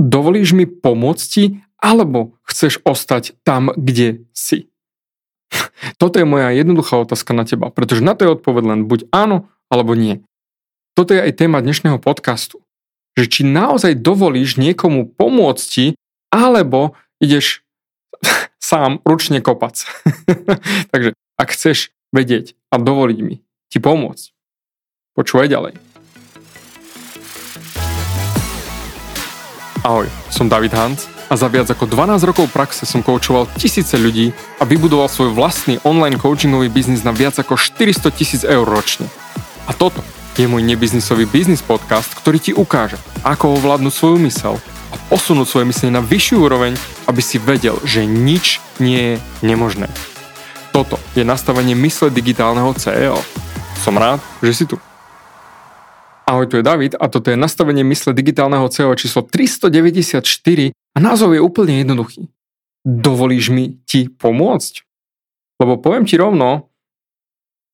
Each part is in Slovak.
dovolíš mi pomôcť ti, alebo chceš ostať tam, kde si? Toto je moja jednoduchá otázka na teba, pretože na to je odpoveď len buď áno, alebo nie. Toto je aj téma dnešného podcastu. Že či naozaj dovolíš niekomu pomôcť ti, alebo ideš sám ručne kopac. Takže ak chceš vedieť a dovoliť mi ti pomôcť, počúvaj ďalej. Ahoj, som David Hans a za viac ako 12 rokov praxe som koučoval tisíce ľudí a vybudoval svoj vlastný online coachingový biznis na viac ako 400 tisíc eur ročne. A toto je môj nebiznisový biznis podcast, ktorý ti ukáže, ako ovládnuť svoju mysel a posunúť svoje myslenie na vyššiu úroveň, aby si vedel, že nič nie je nemožné. Toto je nastavenie mysle digitálneho CEO. Som rád, že si tu. Ahoj, tu je David a toto je nastavenie mysle digitálneho CEO číslo 394 a názov je úplne jednoduchý. Dovolíš mi ti pomôcť? Lebo poviem ti rovno,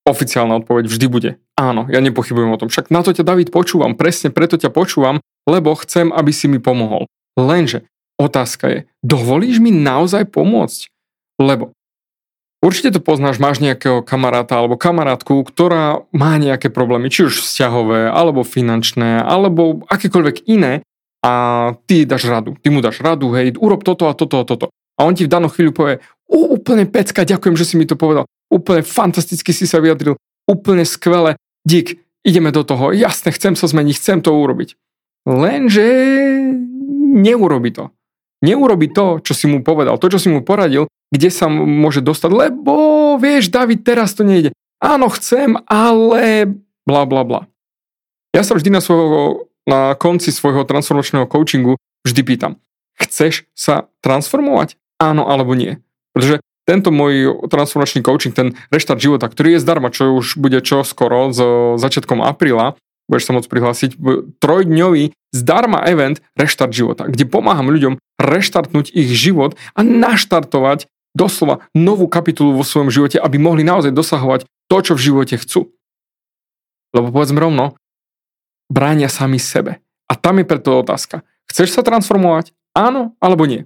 Oficiálna odpoveď vždy bude áno, ja nepochybujem o tom. Však na to ťa David počúvam, presne preto ťa počúvam, lebo chcem, aby si mi pomohol. Lenže otázka je, dovolíš mi naozaj pomôcť? Lebo určite to poznáš, máš nejakého kamaráta alebo kamarátku, ktorá má nejaké problémy, či už vzťahové, alebo finančné, alebo akékoľvek iné a ty dáš radu. Ty mu dáš radu, hej, urob toto a toto a toto. A on ti v danú chvíľu povie, úplne pecka, ďakujem, že si mi to povedal úplne fantasticky si sa vyjadril, úplne skvele, dík, ideme do toho, jasne, chcem sa zmeniť, chcem to urobiť. Lenže neurobi to. Neurobi to, čo si mu povedal, to, čo si mu poradil, kde sa môže dostať, lebo vieš, David, teraz to nejde. Áno, chcem, ale bla bla bla. Ja sa vždy na, svojho, na konci svojho transformačného coachingu vždy pýtam, chceš sa transformovať? Áno alebo nie? Pretože tento môj transformačný coaching, ten reštart života, ktorý je zdarma, čo už bude čo skoro, s začiatkom apríla, budeš sa môcť prihlásiť, trojdňový zdarma event Reštart života, kde pomáham ľuďom reštartnúť ich život a naštartovať doslova novú kapitulu vo svojom živote, aby mohli naozaj dosahovať to, čo v živote chcú. Lebo povedzme rovno, bránia sami sebe. A tam je preto otázka. Chceš sa transformovať? Áno alebo nie?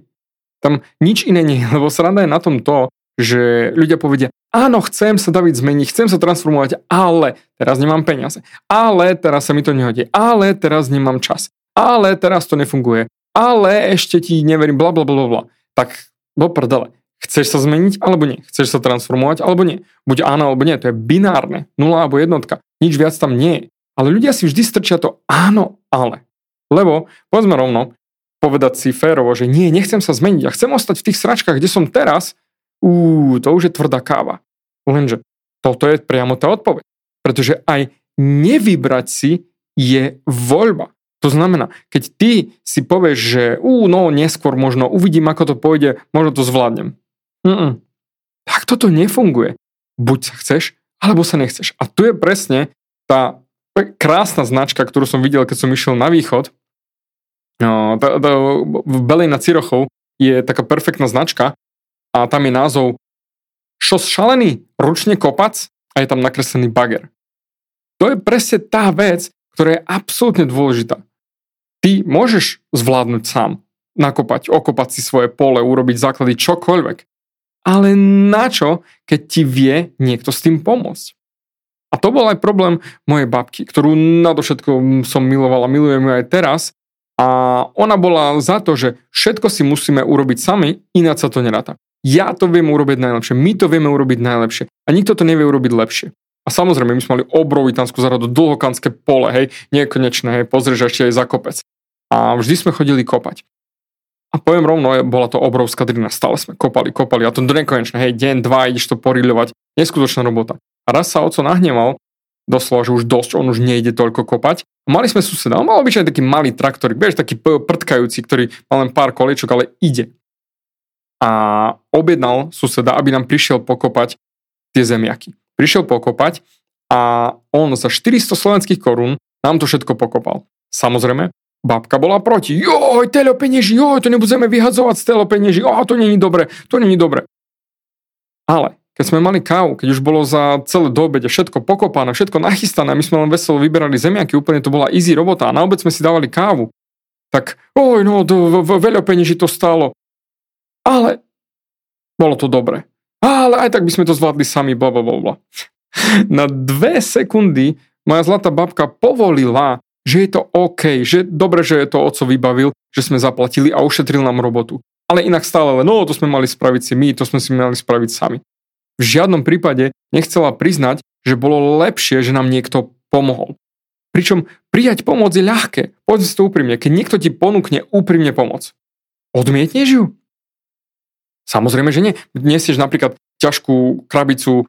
Tam nič iné nie, lebo sranda je na tom to, že ľudia povedia, áno, chcem sa David zmeniť, chcem sa transformovať, ale teraz nemám peniaze, ale teraz sa mi to nehodí, ale teraz nemám čas, ale teraz to nefunguje, ale ešte ti neverím, bla bla bla bla. Tak do prdele. Chceš sa zmeniť alebo nie? Chceš sa transformovať alebo nie? Buď áno alebo nie, to je binárne, nula alebo jednotka. Nič viac tam nie je. Ale ľudia si vždy strčia to áno, ale. Lebo, povedzme rovno, povedať si férovo, že nie, nechcem sa zmeniť a chcem ostať v tých sračkách, kde som teraz, ú, to už je tvrdá káva. Lenže toto je priamo tá odpoveď. Pretože aj nevybrať si je voľba. To znamená, keď ty si povieš, že ú, no neskôr možno uvidím, ako to pôjde, možno to zvládnem. Mm-mm. Tak toto nefunguje. Buď sa chceš, alebo sa nechceš. A tu je presne tá krásna značka, ktorú som videl, keď som išiel na východ, No, to, to, v Belej na Cirochov je taká perfektná značka a tam je názov Šos šalený, ručne kopac a je tam nakreslený bager. To je presne tá vec, ktorá je absolútne dôležitá. Ty môžeš zvládnuť sám, nakopať, okopať si svoje pole, urobiť základy čokoľvek. Ale na čo, keď ti vie niekto s tým pomôcť? A to bol aj problém mojej babky, ktorú nadovšetko som miloval a milujem ju aj teraz, a ona bola za to, že všetko si musíme urobiť sami, ináč sa to neráta. Ja to viem urobiť najlepšie, my to vieme urobiť najlepšie a nikto to nevie urobiť lepšie. A samozrejme, my sme mali obrovitanskú zaradu, dlhokanské pole, hej, nekonečné, hej, pozrieš ešte aj za kopec. A vždy sme chodili kopať. A poviem rovno, bola to obrovská drina, stále sme kopali, kopali, a to do hej, deň, dva, ideš to poriľovať, neskutočná robota. A raz sa oco nahneval, doslova, že už dosť, on už nejde toľko kopať. Mali sme suseda, on mal obyčajne taký malý traktor, vieš, taký prtkajúci, ktorý mal len pár koliečok, ale ide. A objednal suseda, aby nám prišiel pokopať tie zemiaky. Prišiel pokopať a on za 400 slovenských korún nám to všetko pokopal. Samozrejme, babka bola proti. Joj, telo penieži, joj, to nebudeme vyhadzovať z telo penieži, oh, to není dobre, to není dobre. Ale keď sme mali kávu, keď už bolo za celé do obede všetko pokopané, všetko nachystané, my sme len veselo vyberali zemiaky, úplne to bola easy robota a na obed sme si dávali kávu. tak oj no, to, veľa penieží to stálo. Ale bolo to dobre. Ale aj tak by sme to zvládli sami, bla bla bla. Na dve sekundy moja zlatá babka povolila, že je to OK, že dobre, že je to oco vybavil, že sme zaplatili a ušetril nám robotu. Ale inak stále len, no to sme mali spraviť si my, to sme si mali spraviť sami. V žiadnom prípade nechcela priznať, že bolo lepšie, že nám niekto pomohol. Pričom prijať pomoc je ľahké. Poďme si to úprimne. Keď niekto ti ponúkne úprimne pomoc, odmietneš ju? Samozrejme, že nie. Nesieš napríklad ťažkú krabicu,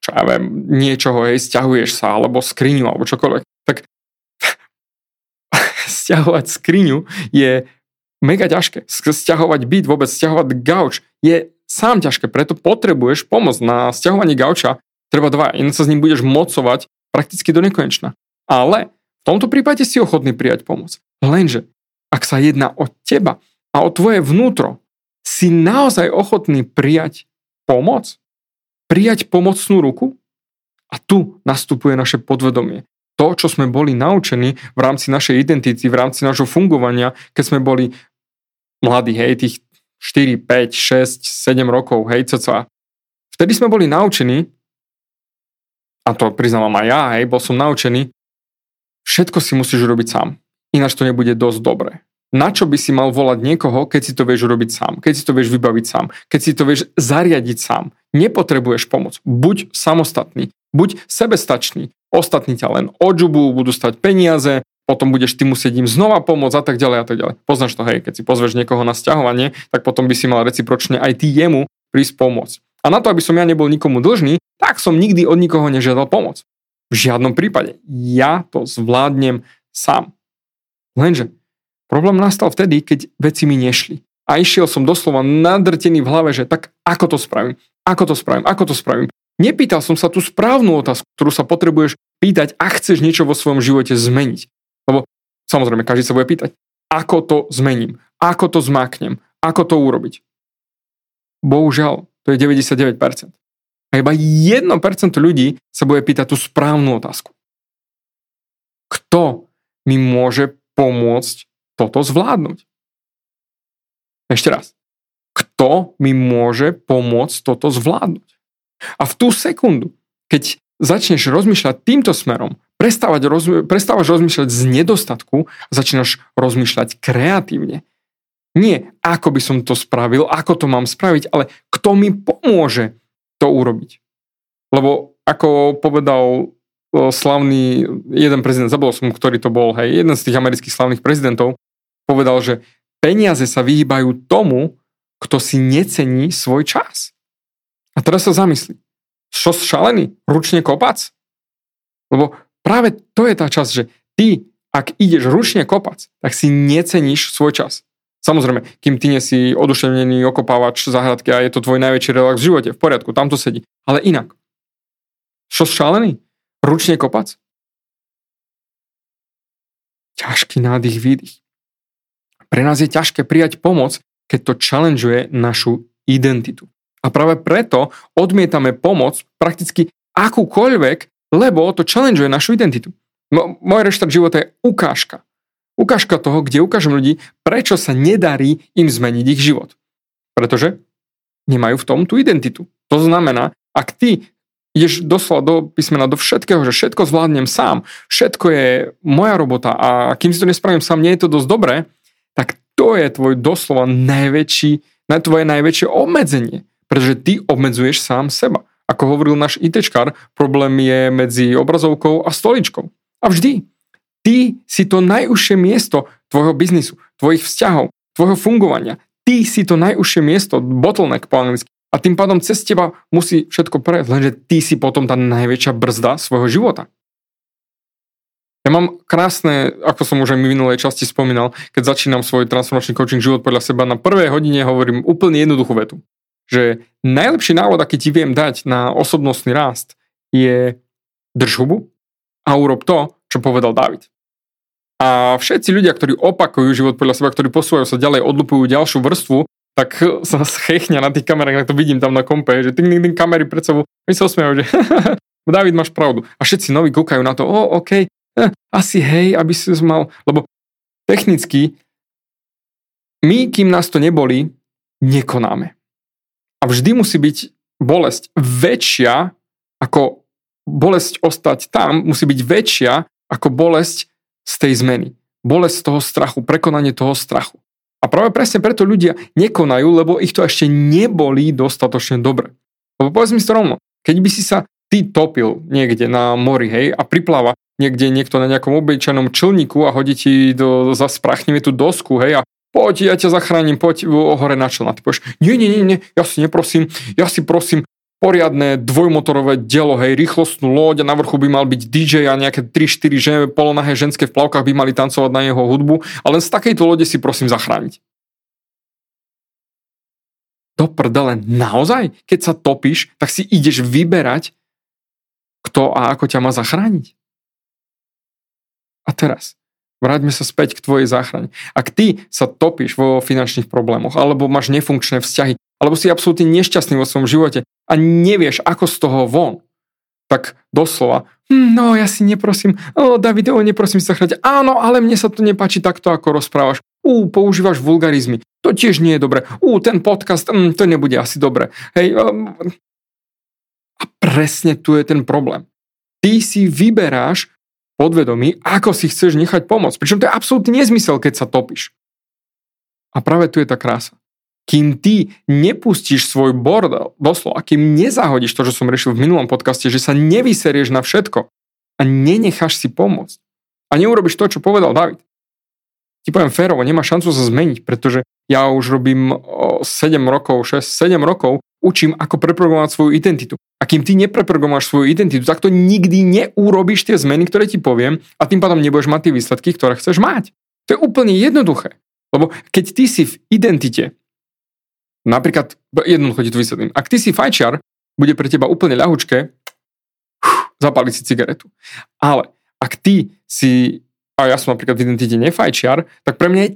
čo ja viem, niečoho, hej, stiahuješ sa, alebo skriňu, alebo čokoľvek. Stiahovať skriňu je mega ťažké. Stiahovať byt, vôbec stiahovať gauč je sám ťažké, preto potrebuješ pomoc na stiahovanie gauča. Treba dva, inak sa s ním budeš mocovať prakticky do nekonečna. Ale v tomto prípade si ochotný prijať pomoc. Lenže, ak sa jedná o teba a o tvoje vnútro, si naozaj ochotný prijať pomoc? Prijať pomocnú ruku? A tu nastupuje naše podvedomie. To, čo sme boli naučení v rámci našej identity, v rámci nášho fungovania, keď sme boli mladí, hej, tých 4, 5, 6, 7 rokov, hej, cca. Vtedy sme boli naučení a to priznávam aj ja, hej, bol som naučený, všetko si musíš robiť sám. Ináč to nebude dosť dobre. Na čo by si mal volať niekoho, keď si to vieš robiť sám, keď si to vieš vybaviť sám, keď si to vieš zariadiť sám. Nepotrebuješ pomoc. Buď samostatný, buď sebestačný. Ostatní ťa len odžubu, budú stať peniaze, potom budeš ty musieť im znova pomôcť a tak ďalej a tak ďalej. Poznáš to, hej, keď si pozveš niekoho na sťahovanie, tak potom by si mal recipročne aj ty jemu prísť pomôcť. A na to, aby som ja nebol nikomu dlžný, tak som nikdy od nikoho nežiadal pomoc. V žiadnom prípade. Ja to zvládnem sám. Lenže problém nastal vtedy, keď veci mi nešli. A išiel som doslova nadrtený v hlave, že tak ako to spravím, ako to spravím, ako to spravím. Nepýtal som sa tú správnu otázku, ktorú sa potrebuješ pýtať, ak chceš niečo vo svojom živote zmeniť. Lebo samozrejme, každý sa bude pýtať, ako to zmením, ako to zmáknem, ako to urobiť. Bohužiaľ, to je 99%. A iba 1% ľudí sa bude pýtať tú správnu otázku. Kto mi môže pomôcť toto zvládnuť? Ešte raz. Kto mi môže pomôcť toto zvládnuť? A v tú sekundu, keď začneš rozmýšľať týmto smerom, rozmy- prestávaš rozmýšľať z nedostatku a začínaš rozmýšľať kreatívne. Nie, ako by som to spravil, ako to mám spraviť, ale kto mi pomôže to urobiť. Lebo ako povedal slavný jeden prezident, zabol som, ktorý to bol, hej, jeden z tých amerických slavných prezidentov, povedal, že peniaze sa vyhýbajú tomu, kto si necení svoj čas. A teraz sa zamyslí. Čo šalený? Ručne kopac? Lebo práve to je tá časť, že ty, ak ideš ručne kopac, tak si neceníš svoj čas. Samozrejme, kým ty nie oduševnený okopávač záhradky a je to tvoj najväčší relax v živote, v poriadku, tam to sedí. Ale inak. Čo šálený? Ručne kopac? Ťažký nádych, výdych. Pre nás je ťažké prijať pomoc, keď to challengeuje našu identitu. A práve preto odmietame pomoc prakticky akúkoľvek, lebo to challengeuje našu identitu. Môj reštart života je ukážka ukážka toho, kde ukážem ľudí, prečo sa nedarí im zmeniť ich život. Pretože nemajú v tom tú identitu. To znamená, ak ty ideš doslova do písmena do všetkého, že všetko zvládnem sám, všetko je moja robota a kým si to nespravím sám, nie je to dosť dobré, tak to je tvoj doslova najväčší, tvoje najväčšie obmedzenie. Pretože ty obmedzuješ sám seba. Ako hovoril náš ITčkar, problém je medzi obrazovkou a stoličkou. A vždy. Ty si to najúžšie miesto tvojho biznisu, tvojich vzťahov, tvojho fungovania. Ty si to najúžšie miesto, bottleneck po anglicky. A tým pádom cez teba musí všetko prejsť, lenže ty si potom tá najväčšia brzda svojho života. Ja mám krásne, ako som už aj v minulej časti spomínal, keď začínam svoj transformačný coaching život podľa seba, na prvej hodine hovorím úplne jednoduchú vetu. Že najlepší návod, aký ti viem dať na osobnostný rast, je drž hubu a urob to, čo povedal David. A všetci ľudia, ktorí opakujú život podľa seba, ktorí posúvajú sa ďalej, odlupujú ďalšiu vrstvu, tak sa schechňa na tých kamerách, ak to vidím tam na kompe, že tým, tým kamery pred sebou, my sa osmievajú, že David, máš pravdu. A všetci noví kúkajú na to, o, OK, eh, asi hej, aby si mal, lebo technicky my, kým nás to neboli, nekonáme. A vždy musí byť bolesť väčšia ako bolesť ostať tam, musí byť väčšia ako bolesť z tej zmeny. Bolesť toho strachu, prekonanie toho strachu. A práve presne preto ľudia nekonajú, lebo ich to ešte nebolí dostatočne dobre. Lebo povedz mi to rovno, keď by si sa ty topil niekde na mori, hej, a pripláva niekde niekto na nejakom obyčajnom člníku a hodí ti do, za sprachneme tú dosku, hej, a poď, ja ťa zachránim, poď hore na. A ty povieš, nie, nie, nie, nie, ja si neprosím, ja si prosím poriadne dvojmotorové dielo, hej, rýchlostnú loď a na vrchu by mal byť DJ a nejaké 3-4 žen, polonahé ženské v plavkách by mali tancovať na jeho hudbu a len z takejto lode si prosím zachrániť. Do prdele, naozaj? Keď sa topíš, tak si ideš vyberať, kto a ako ťa má zachrániť. A teraz, Vráťme sa späť k tvojej záchrane. Ak ty sa topíš vo finančných problémoch, alebo máš nefunkčné vzťahy, alebo si absolútne nešťastný vo svojom živote a nevieš, ako z toho von, tak doslova, hm, no ja si neprosím, o David, o neprosím sa chráť, áno, ale mne sa to nepáči takto, ako rozprávaš. Ú, používaš vulgarizmy, to tiež nie je dobre. Ú, ten podcast, hm, to nebude asi dobre. Hej, um, a presne tu je ten problém. Ty si vyberáš podvedomí, ako si chceš nechať pomôcť. Pričom to je absolútny nezmysel, keď sa topíš. A práve tu je tá krása. Kým ty nepustíš svoj bordel, doslova, kým nezahodíš to, čo som riešil v minulom podcaste, že sa nevyserieš na všetko a nenecháš si pomôcť a neurobiš to, čo povedal David. Ti poviem férovo, nemá šancu sa zmeniť, pretože ja už robím 7 rokov, 6, 7 rokov, učím, ako preprogramovať svoju identitu. A kým ty nepreprogramováš svoju identitu, tak to nikdy neurobíš tie zmeny, ktoré ti poviem a tým pádom nebudeš mať tie výsledky, ktoré chceš mať. To je úplne jednoduché. Lebo keď ty si v identite, napríklad, jednoducho ti to vysvetlím, ak ty si fajčiar, bude pre teba úplne ľahučké zapaliť si cigaretu. Ale ak ty si, a ja som napríklad v identite nefajčiar, tak pre mňa je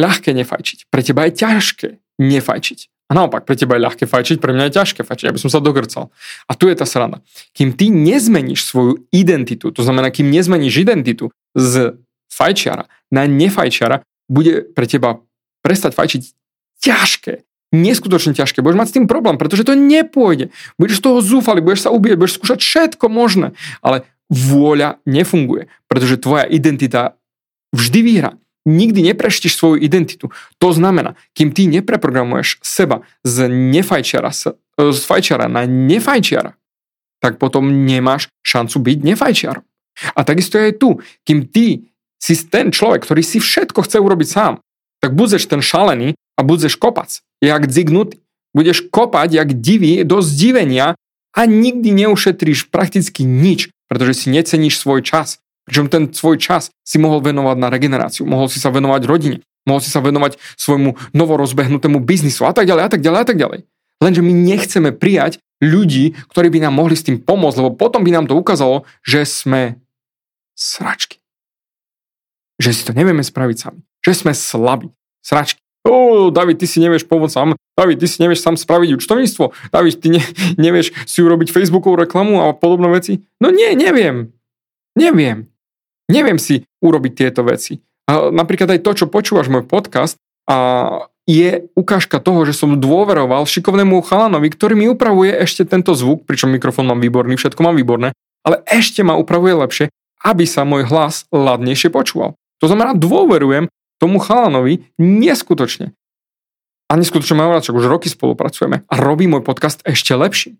ľahké nefajčiť. Pre teba je ťažké nefajčiť. A naopak, pre teba je ľahké fajčiť, pre mňa je ťažké fajčiť, aby som sa dogrcal. A tu je tá sranda. Kým ty nezmeníš svoju identitu, to znamená, kým nezmeníš identitu z fajčiara na nefajčiara, bude pre teba prestať fajčiť ťažké. Neskutočne ťažké. Budeš mať s tým problém, pretože to nepôjde. Budeš z toho zúfali, budeš sa ubíjať, budeš skúšať všetko možné. Ale vôľa nefunguje, pretože tvoja identita vždy vyhrá nikdy nepreštiš svoju identitu. To znamená, kým ty nepreprogramuješ seba z nefajčiara, z fajčiara na nefajčiara, tak potom nemáš šancu byť nefajčiarom. A takisto je aj tu, kým ty si ten človek, ktorý si všetko chce urobiť sám, tak budeš ten šalený a budeš kopac, jak dzignutý. Budeš kopať jak divý do zdivenia a nikdy neušetríš prakticky nič, pretože si neceníš svoj čas, Pričom ten svoj čas si mohol venovať na regeneráciu, mohol si sa venovať rodine, mohol si sa venovať svojmu novorozbehnutému biznisu a tak ďalej a tak ďalej a tak ďalej. Lenže my nechceme prijať ľudí, ktorí by nám mohli s tým pomôcť, lebo potom by nám to ukázalo, že sme sračky. Že si to nevieme spraviť sami. Že sme slabí. Sračky. Ó, David, ty si nevieš pomôcť sám. David, ty si nevieš sám spraviť účtovníctvo. David, ty ne, nevieš si urobiť Facebookovú reklamu a podobné veci. No nie, neviem. Neviem. Neviem si urobiť tieto veci. A napríklad aj to, čo počúvaš môj podcast, a je ukážka toho, že som dôveroval šikovnému chalanovi, ktorý mi upravuje ešte tento zvuk, pričom mikrofón mám výborný, všetko mám výborné, ale ešte ma upravuje lepšie, aby sa môj hlas ladnejšie počúval. To znamená, dôverujem tomu chalanovi neskutočne. A neskutočne mám rád, už roky spolupracujeme a robí môj podcast ešte lepší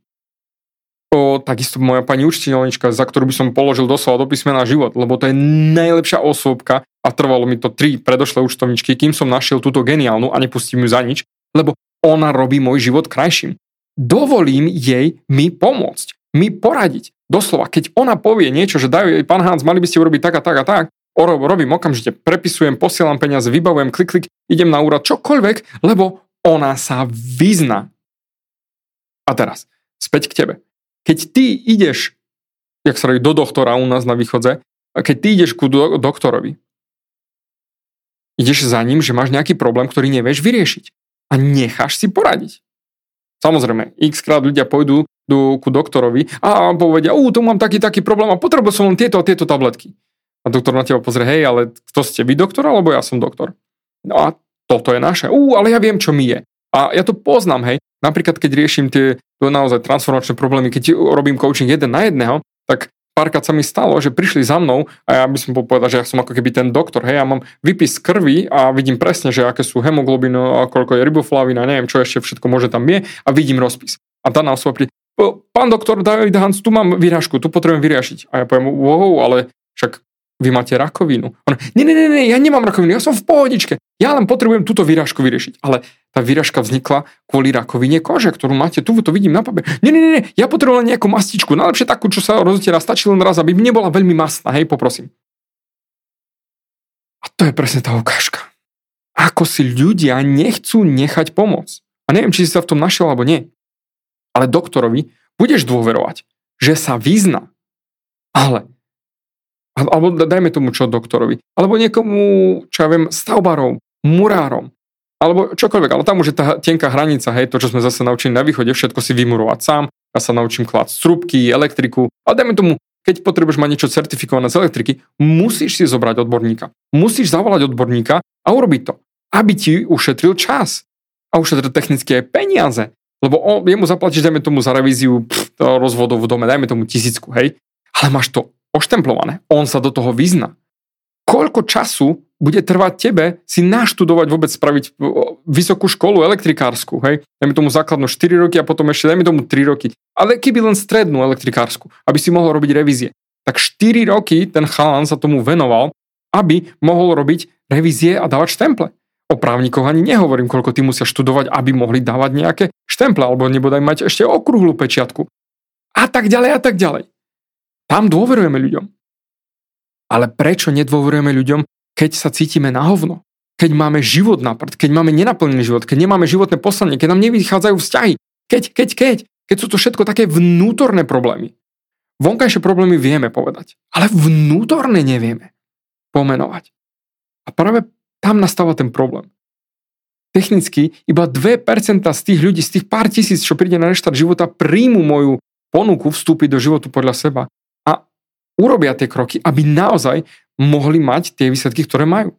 o, takisto moja pani učiteľnička, za ktorú by som položil doslova do písmena život, lebo to je najlepšia osobka a trvalo mi to tri predošlé účtovničky, kým som našiel túto geniálnu a nepustím ju za nič, lebo ona robí môj život krajším. Dovolím jej mi pomôcť, mi poradiť. Doslova, keď ona povie niečo, že dajú jej, pán Hans, mali by ste urobiť tak a tak a tak, robím okamžite, prepisujem, posielam peniaze, vybavujem, klik, klik, idem na úrad, čokoľvek, lebo ona sa vyzna. A teraz, späť k tebe keď ty ideš, jak sa do doktora u nás na východze, keď ty ideš ku do, doktorovi, ideš za ním, že máš nejaký problém, ktorý nevieš vyriešiť a necháš si poradiť. Samozrejme, x krát ľudia pôjdu do, ku doktorovi a povedia, u, tu mám taký, taký problém a potreboval som len tieto a tieto tabletky. A A doktor na teba pozrie, hej, ale to ste vy doktor, alebo ja som doktor? No a toto je naše. Ú, ale ja viem, čo mi je. A ja to poznám, hej. Napríklad, keď riešim tie naozaj transformačné problémy, keď robím coaching jeden na jedného, tak párkrát sa mi stalo, že prišli za mnou a ja by som povedal, že ja som ako keby ten doktor, hej, ja mám vypis krvi a vidím presne, že aké sú hemoglobiny, koľko je riboflavín a neviem, čo ešte všetko môže tam je a vidím rozpis. A daná osoba príde, pán doktor David Hans, tu mám vyrážku, tu potrebujem vyriešiť. A ja poviem, wow, ale však vy máte rakovinu. On, nie, nie, nie, ja nemám rakovinu, ja som v pohodičke. Ja len potrebujem túto výražku vyriešiť. Ale tá výražka vznikla kvôli rakovine kože, ktorú máte tu, to vidím na papier. Nie, nie, nie, ja potrebujem len nejakú mastičku, najlepšie takú, čo sa rozotiera, stačí len raz, aby nebola veľmi masná, hej, poprosím. A to je presne tá ukážka. Ako si ľudia nechcú nechať pomôcť. A neviem, či si sa v tom našiel alebo nie. Ale doktorovi budeš dôverovať, že sa vyzna. Ale alebo dajme tomu čo doktorovi, alebo niekomu, čo ja viem, stavbarom, murárom, alebo čokoľvek, ale tam už je tá tenká hranica, hej, to, čo sme zase naučili na východe, všetko si vymurovať sám, ja sa naučím klásť strúbky, elektriku, ale dajme tomu, keď potrebuješ mať niečo certifikované z elektriky, musíš si zobrať odborníka. Musíš zavolať odborníka a urobiť to, aby ti ušetril čas. A ušetril technické peniaze. Lebo on, jemu zaplatíš, dajme tomu za revíziu pff, rozvodov v dome, dajme tomu tisícku, hej, ale máš to oštemplované. On sa do toho vyzna. Koľko času bude trvať tebe si naštudovať vôbec spraviť vysokú školu elektrikársku, hej? Dajme tomu základnú 4 roky a potom ešte dajme tomu 3 roky. Ale keby len strednú elektrikársku, aby si mohol robiť revízie. Tak 4 roky ten chalan sa tomu venoval, aby mohol robiť revízie a dávať štemple. O právnikoch ani nehovorím, koľko ty musia študovať, aby mohli dávať nejaké štemple, alebo nebodaj mať ešte okrúhlu pečiatku. A tak ďalej a tak ďalej. Tam dôverujeme ľuďom. Ale prečo nedôverujeme ľuďom, keď sa cítime na hovno? Keď máme život na prd, keď máme nenaplnený život, keď nemáme životné poslanie, keď nám nevychádzajú vzťahy, keď, keď, keď, keď sú to všetko také vnútorné problémy. Vonkajšie problémy vieme povedať, ale vnútorné nevieme pomenovať. A práve tam nastáva ten problém. Technicky iba 2% z tých ľudí, z tých pár tisíc, čo príde na reštart života, príjmu moju ponuku vstúpiť do životu podľa seba urobia tie kroky, aby naozaj mohli mať tie výsledky, ktoré majú.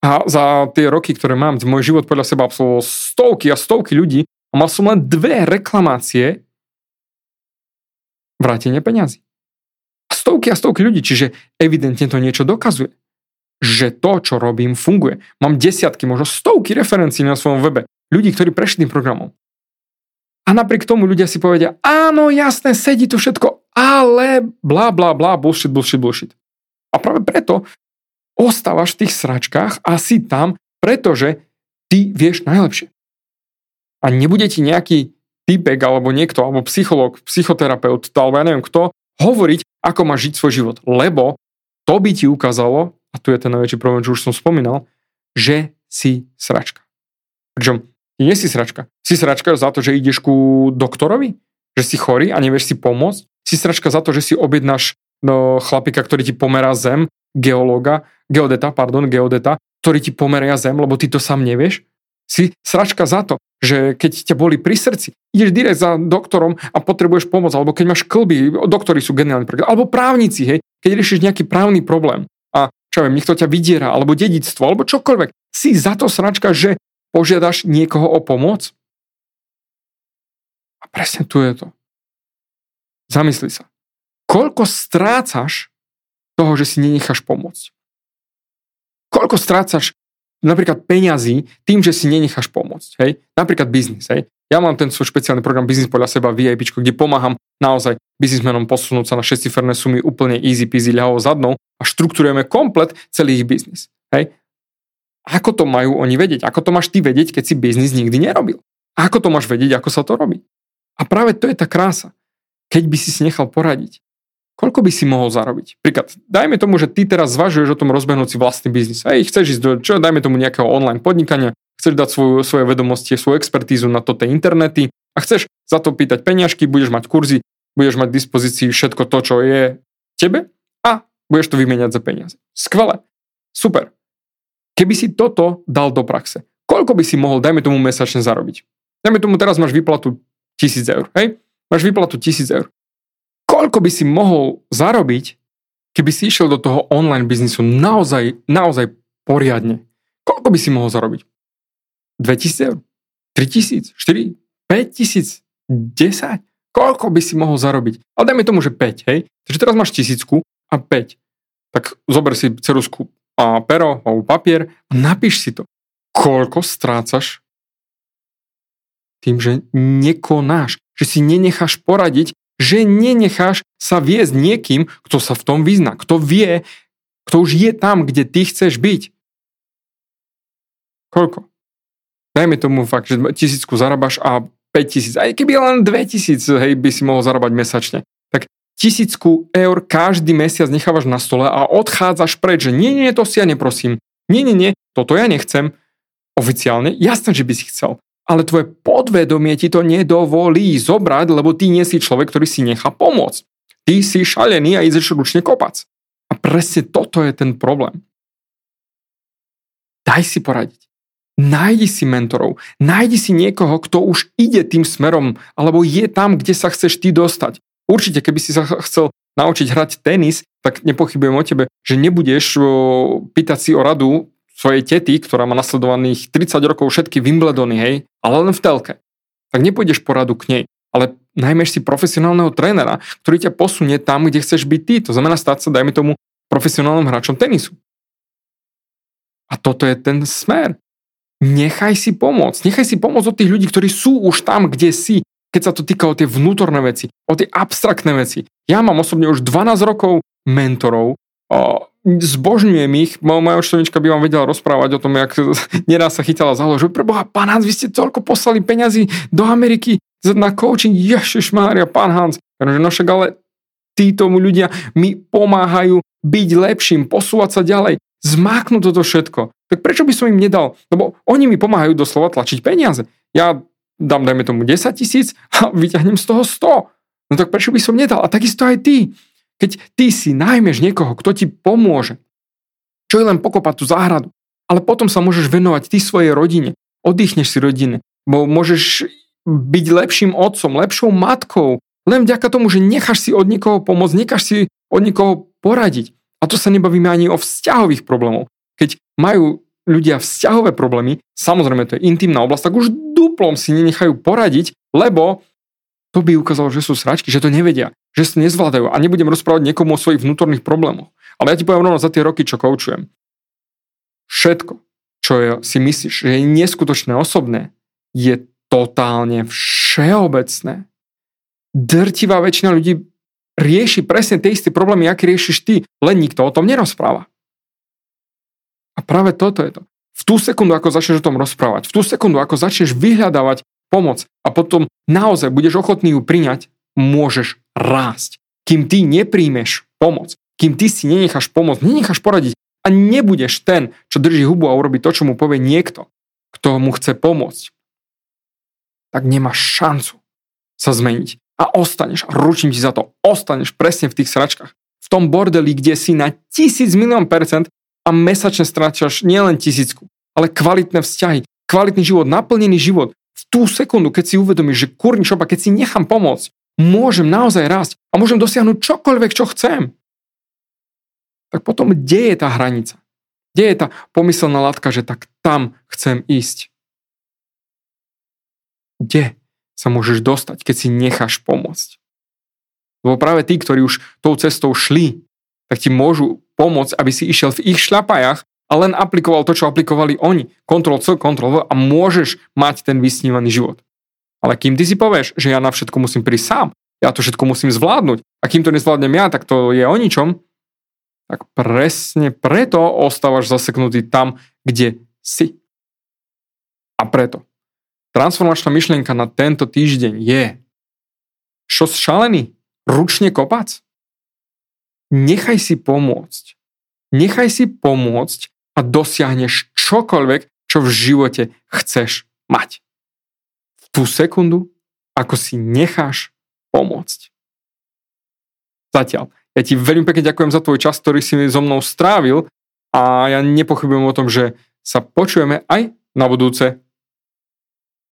A za tie roky, ktoré mám, môj život podľa seba absolvoval stovky a stovky ľudí a mal som len dve reklamácie vrátenie peňazí. Stovky a stovky ľudí, čiže evidentne to niečo dokazuje. Že to, čo robím, funguje. Mám desiatky, možno stovky referencií na svojom webe. Ľudí, ktorí prešli tým programom. A napriek tomu ľudia si povedia, áno, jasné, sedí to všetko, ale bla bla bla, bullshit, bullshit, bullshit. A práve preto ostávaš v tých sračkách a si tam, pretože ty vieš najlepšie. A nebude ti nejaký typek alebo niekto, alebo psychológ, psychoterapeut, alebo ja neviem kto, hovoriť, ako má žiť svoj život. Lebo to by ti ukázalo, a tu je ten najväčší problém, čo už som spomínal, že si sračka. Pričom nie si sračka. Si sračka za to, že ideš ku doktorovi? Že si chorý a nevieš si pomôcť? Si sračka za to, že si objednáš no, chlapika, ktorý ti pomerá zem, geológa, geodeta, pardon, geodeta, ktorý ti pomeria zem, lebo ty to sám nevieš. Si sračka za to, že keď ťa boli pri srdci, ideš direkt za doktorom a potrebuješ pomoc, alebo keď máš klby, doktori sú geniálni príklad, alebo právnici, hej, keď riešiš nejaký právny problém a čo viem, niekto ťa vydiera, alebo dedictvo, alebo čokoľvek, si za to sračka, že požiadaš niekoho o pomoc? A presne tu je to. Zamysli sa. Koľko strácaš toho, že si nenecháš pomôcť? Koľko strácaš napríklad peňazí tým, že si nenecháš pomôcť? Hej? Napríklad biznis. Hej? Ja mám ten svoj špeciálny program Biznis podľa seba VIP, kde pomáham naozaj biznismenom posunúť sa na šestiferné sumy úplne easy peasy ľavou zadnou a štruktúrujeme komplet celý ich biznis. Hej? Ako to majú oni vedieť? Ako to máš ty vedieť, keď si biznis nikdy nerobil? Ako to máš vedieť, ako sa to robí? A práve to je tá krása keď by si si nechal poradiť, koľko by si mohol zarobiť? Príklad, dajme tomu, že ty teraz zvažuješ o tom rozbehnúť si vlastný biznis. Hej, chceš ísť do, čo, dajme tomu nejakého online podnikania, chceš dať svoju, svoje vedomosti, svoju expertízu na toto internety a chceš za to pýtať peňažky, budeš mať kurzy, budeš mať v dispozícii všetko to, čo je tebe a budeš to vymeniať za peniaze. Skvelé. Super. Keby si toto dal do praxe, koľko by si mohol, dajme tomu, mesačne zarobiť? Dajme tomu, teraz máš výplatu 1000 eur, hej? Máš výplatu 1000 eur. Koľko by si mohol zarobiť, keby si išiel do toho online biznisu naozaj, naozaj poriadne, koľko by si mohol zarobiť? 2000 eur? 3000? 4? 5000? 10? Koľko by si mohol zarobiť? Ale dajme tomu, že 5, hej? Takže teraz máš tisícku a 5. Tak zober si cerusku a pero alebo papier a napíš si to. Koľko strácaš tým, že nekonáš, že si nenecháš poradiť, že nenecháš sa viesť niekým, kto sa v tom vyzná, kto vie, kto už je tam, kde ty chceš byť. Koľko? Dajme tomu fakt, že tisícku zarábaš a 5000, aj keby len 2000 hej, by si mohol zarábať mesačne, tak tisícku eur každý mesiac nechávaš na stole a odchádzaš preč, že nie, nie, to si ja neprosím, nie, nie, nie, toto ja nechcem, oficiálne, jasné, že by si chcel, ale tvoje podvedomie ti to nedovolí zobrať, lebo ty nie si človek, ktorý si nechá pomôcť. Ty si šalený a ideš ručne kopac. A presne toto je ten problém. Daj si poradiť. Nájdi si mentorov, nájdi si niekoho, kto už ide tým smerom, alebo je tam, kde sa chceš ty dostať. Určite, keby si sa chcel naučiť hrať tenis, tak nepochybujem o tebe, že nebudeš pýtať si o radu svojej tety, ktorá má nasledovaných 30 rokov všetky Wimbledony, hej, ale len v telke. Tak nepôjdeš poradu k nej, ale najmeš si profesionálneho trénera, ktorý ťa posunie tam, kde chceš byť ty. To znamená stať sa, dajme tomu, profesionálnym hráčom tenisu. A toto je ten smer nechaj si pomôcť. Nechaj si pomôcť od tých ľudí, ktorí sú už tam, kde si, keď sa to týka o tie vnútorné veci, o tie abstraktné veci. Ja mám osobne už 12 rokov mentorov, zbožňujem ich, moja učiteľnička by vám vedela rozprávať o tom, jak neraz sa chytala za že pre Boha, pán Hans, vy ste toľko poslali peňazí do Ameriky na coaching, Ježiš Mária, pán Hans. No však ale títo ľudia mi pomáhajú byť lepším, posúvať sa ďalej, zmáknúť toto všetko. Tak prečo by som im nedal? Lebo oni mi pomáhajú doslova tlačiť peniaze. Ja dám, dajme tomu 10 tisíc a vyťahnem z toho 100. No tak prečo by som nedal? A takisto aj ty. Keď ty si najmeš niekoho, kto ti pomôže, čo je len pokopať tú záhradu, ale potom sa môžeš venovať ty svojej rodine, oddychneš si rodine, bo môžeš byť lepším otcom, lepšou matkou, len vďaka tomu, že necháš si od niekoho pomôcť, necháš si od niekoho poradiť. A to sa nebavíme ani o vzťahových problémov. Keď majú ľudia vzťahové problémy, samozrejme to je intimná oblasť, tak už duplom si nenechajú poradiť, lebo to by ukázalo, že sú sračky, že to nevedia, že sa nezvládajú a nebudem rozprávať niekomu o svojich vnútorných problémoch. Ale ja ti poviem rovno za tie roky, čo koučujem. Všetko, čo je, si myslíš, že je neskutočné osobné, je totálne všeobecné. Drtivá väčšina ľudí rieši presne tie isté problémy, aké riešiš ty, len nikto o tom nerozpráva. A práve toto je to. V tú sekundu, ako začneš o tom rozprávať, v tú sekundu, ako začneš vyhľadávať pomoc a potom naozaj budeš ochotný ju priňať, môžeš rásť. Kým ty nepríjmeš pomoc, kým ty si nenecháš pomôcť, nenecháš poradiť a nebudeš ten, čo drží hubu a urobí to, čo mu povie niekto, kto mu chce pomôcť, tak nemáš šancu sa zmeniť. A ostaneš, ručím ti za to, ostaneš presne v tých sračkách. V tom bordeli, kde si na tisíc milión percent a mesačne stráčaš nielen tisícku, ale kvalitné vzťahy, kvalitný život, naplnený život. V tú sekundu, keď si uvedomíš, že kurní šopa, keď si nechám pomôcť, môžem naozaj rásť a môžem dosiahnuť čokoľvek, čo chcem. Tak potom kde je tá hranica? Kde je tá pomyselná látka, že tak tam chcem ísť? Kde sa môžeš dostať, keď si necháš pomôcť? Lebo práve tí, ktorí už tou cestou šli, tak ti môžu pomôcť, aby si išiel v ich šľapajach a len aplikoval to, čo aplikovali oni. Ctrl C, Ctrl V a môžeš mať ten vysnívaný život. Ale kým ty si povieš, že ja na všetko musím prísť sám, ja to všetko musím zvládnuť a kým to nezvládnem ja, tak to je o ničom, tak presne preto ostávaš zaseknutý tam, kde si. A preto transformačná myšlienka na tento týždeň je čo šalený? Ručne kopac? nechaj si pomôcť. Nechaj si pomôcť a dosiahneš čokoľvek, čo v živote chceš mať. V tú sekundu, ako si necháš pomôcť. Zatiaľ. Ja ti veľmi pekne ďakujem za tvoj čas, ktorý si so mnou strávil a ja nepochybujem o tom, že sa počujeme aj na budúce